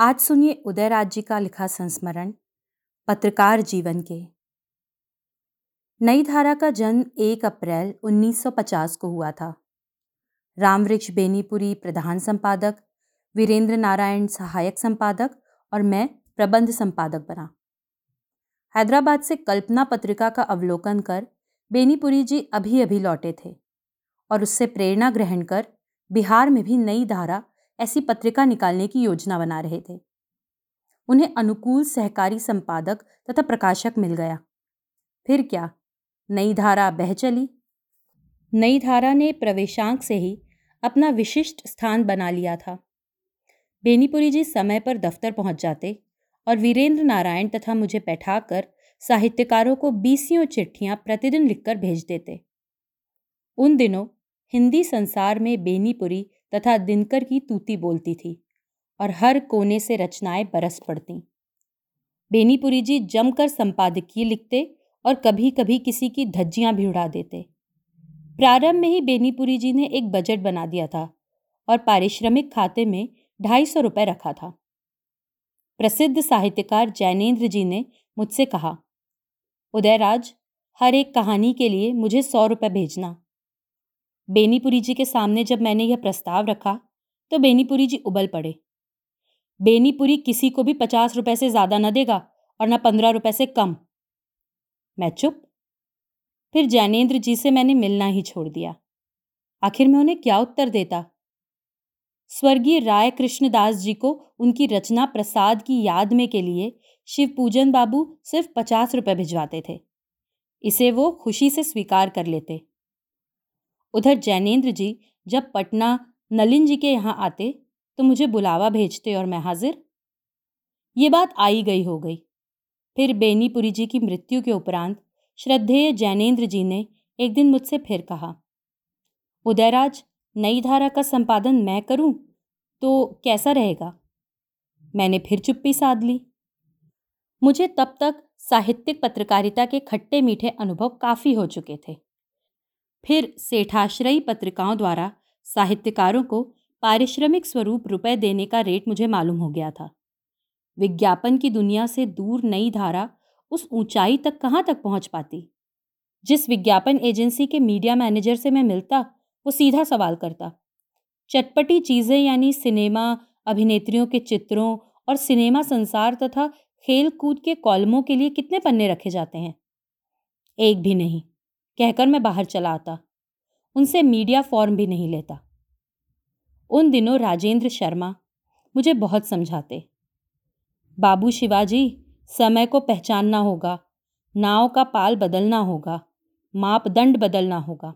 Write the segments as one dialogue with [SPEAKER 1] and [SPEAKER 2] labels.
[SPEAKER 1] आज सुनिए उदयराज जी का लिखा संस्मरण, पत्रकार जीवन के। नई धारा का जन्म 1 अप्रैल 1950 को हुआ था। रामवृक्ष बेनीपुरी प्रधान संपादक, वीरेंद्र नारायण सहायक संपादक और मैं प्रबंध संपादक बना। हैदराबाद से कल्पना पत्रिका का अवलोकन कर बेनीपुरी जी अभी अभी लौटे थे और उससे प्रेरणा ग्रहण कर बिहार में भी नई धारा ऐसी पत्रिका निकालने की योजना बना रहे थे। उन्हें अनुकूल सहकारी संपादक तथा प्रकाशक मिल गया। फिर क्या? नई धारा बह चली। नई धारा ने प्रवेशांक से ही अपना विशिष्ट स्थान बना लिया था। बेनीपुरी जी समय पर दफ्तर पहुँच जाते और वीरेंद्र नारायण तथा मुझे बैठाकर साहित्यकारों को बीसियों चिट्ठियाँ प्रतिदिन लिखकर भेज देते। उन दिनों हिंदी संसार में बेनीपुरी तथा दिनकर की तूती बोलती थी और हर कोने से रचनाएँ बरस पड़ती। बेनीपुरी जी जमकर संपादकीय लिखते और कभी कभी किसी की धज्जियाँ भी उड़ा देते। प्रारंभ में ही बेनीपुरी जी ने एक बजट बना दिया था और पारिश्रमिक खाते में ढाई सौ रुपये रखा था। प्रसिद्ध साहित्यकार जैनेन्द्र जी ने मुझसे कहा, उदयराज, हर एक कहानी के लिए मुझे सौ रुपये भेजना। बेनीपुरी जी के सामने जब मैंने यह प्रस्ताव रखा तो बेनीपुरी जी उबल पड़े। बेनीपुरी किसी को भी पचास रुपए से ज़्यादा न देगा और न पंद्रह रुपए से कम। मैं चुप। फिर जैनेन्द्र जी से मैंने मिलना ही छोड़ दिया। आखिर मैं उन्हें क्या उत्तर देता? स्वर्गीय राय कृष्णदास जी को उनकी रचना प्रसाद की याद में के लिए शिव पूजन बाबू सिर्फ़ पचास रुपए भिजवाते थे। इसे वो खुशी से स्वीकार कर लेते। उधर जैनेन्द्र जी जब पटना नलिन जी के यहाँ आते तो मुझे बुलावा भेजते और मैं हाजिर। ये बात आई गई हो गई। फिर बेनीपुरी जी की मृत्यु के उपरांत श्रद्धेय जैनेन्द्र जी ने एक दिन मुझसे फिर कहा, उदयराज, नई धारा का संपादन मैं करूँ? तो कैसा रहेगा? मैंने फिर चुप्पी साध ली। मुझे तब तक साहित्यिक पत्रकारिता के खट्टे मीठे अनुभव काफ़ी हो चुके थे। फिर सेठाश्रयी पत्रिकाओं द्वारा साहित्यकारों को पारिश्रमिक स्वरूप रुपए देने का रेट मुझे मालूम हो गया था। विज्ञापन की दुनिया से दूर नई धारा उस ऊंचाई तक कहाँ तक पहुँच पाती? जिस विज्ञापन एजेंसी के मीडिया मैनेजर से मैं मिलता, वो सीधा सवाल करता। चटपटी चीज़ें यानी सिनेमा, अभिनेत्रियों के चित्रों और सिनेमा संसार तथा खेल कूद के कॉलमों के लिए कितने पन्ने रखे जाते हैं? एक भी नहीं। कहकर मैं बाहर चला आता। उनसे मीडिया फॉर्म भी नहीं लेता। उन दिनों राजेंद्र शर्मा मुझे बहुत समझाते। बाबू शिवाजी, समय को पहचानना होगा, नाव का पाल बदलना होगा, मापदंड बदलना होगा।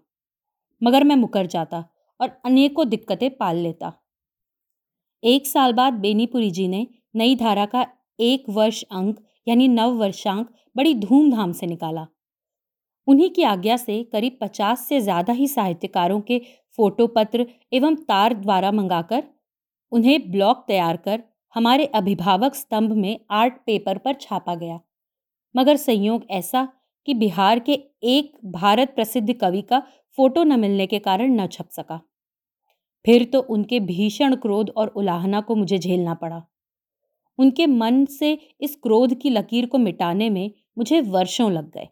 [SPEAKER 1] मगर मैं मुकर जाता और अनेकों दिक्कतें पाल लेता। एक साल बाद बेनीपुरी जी ने नई धारा का एक वर्ष अंक, यानी नव वर्षांक, बड़ी धूमधाम से निकाला। उन्हीं की आज्ञा से करीब पचास से ज़्यादा ही साहित्यकारों के फ़ोटो पत्र एवं तार द्वारा मंगाकर, उन्हें ब्लॉक तैयार कर हमारे अभिभावक स्तंभ में आर्ट पेपर पर छापा गया। मगर संयोग ऐसा कि बिहार के एक भारत प्रसिद्ध कवि का फ़ोटो न मिलने के कारण न छप सका। फिर तो उनके भीषण क्रोध और उलाहना को मुझे झेलना पड़ा। उनके मन से इस क्रोध की लकीर को मिटाने में मुझे वर्षों लग गए।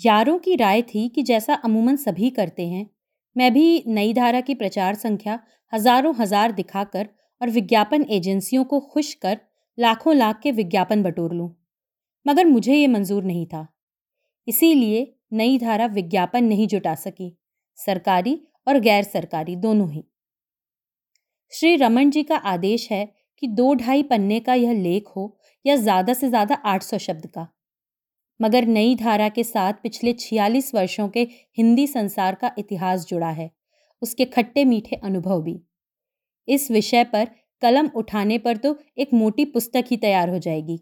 [SPEAKER 1] यारों की राय थी कि जैसा अमूमन सभी करते हैं, मैं भी नई धारा की प्रचार संख्या हज़ारों हज़ार दिखाकर और विज्ञापन एजेंसियों को खुश कर लाखों लाख के विज्ञापन बटोर लूँ। मगर मुझे ये मंजूर नहीं था। इसीलिए नई धारा विज्ञापन नहीं जुटा सकी, सरकारी और गैर सरकारी दोनों ही। श्री रमन जी का आदेश है कि दो ढाई पन्ने का यह लेख हो या ज़्यादा से ज़्यादा आठ सौ शब्द का। मगर नई धारा के साथ पिछले छियालीस वर्षों के हिंदी संसार का इतिहास जुड़ा है, उसके खट्टे मीठे अनुभव भी। इस विषय पर कलम उठाने पर तो एक मोटी पुस्तक ही तैयार हो जाएगी।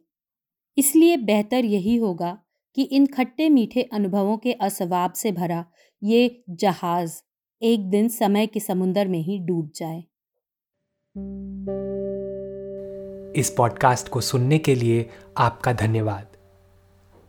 [SPEAKER 1] इसलिए बेहतर यही होगा कि इन खट्टे मीठे अनुभवों के असवाब से भरा ये जहाज़ एक दिन समय के समुंदर में ही डूब जाए।
[SPEAKER 2] इस पॉडकास्ट को सुनने के लिए आपका धन्यवाद।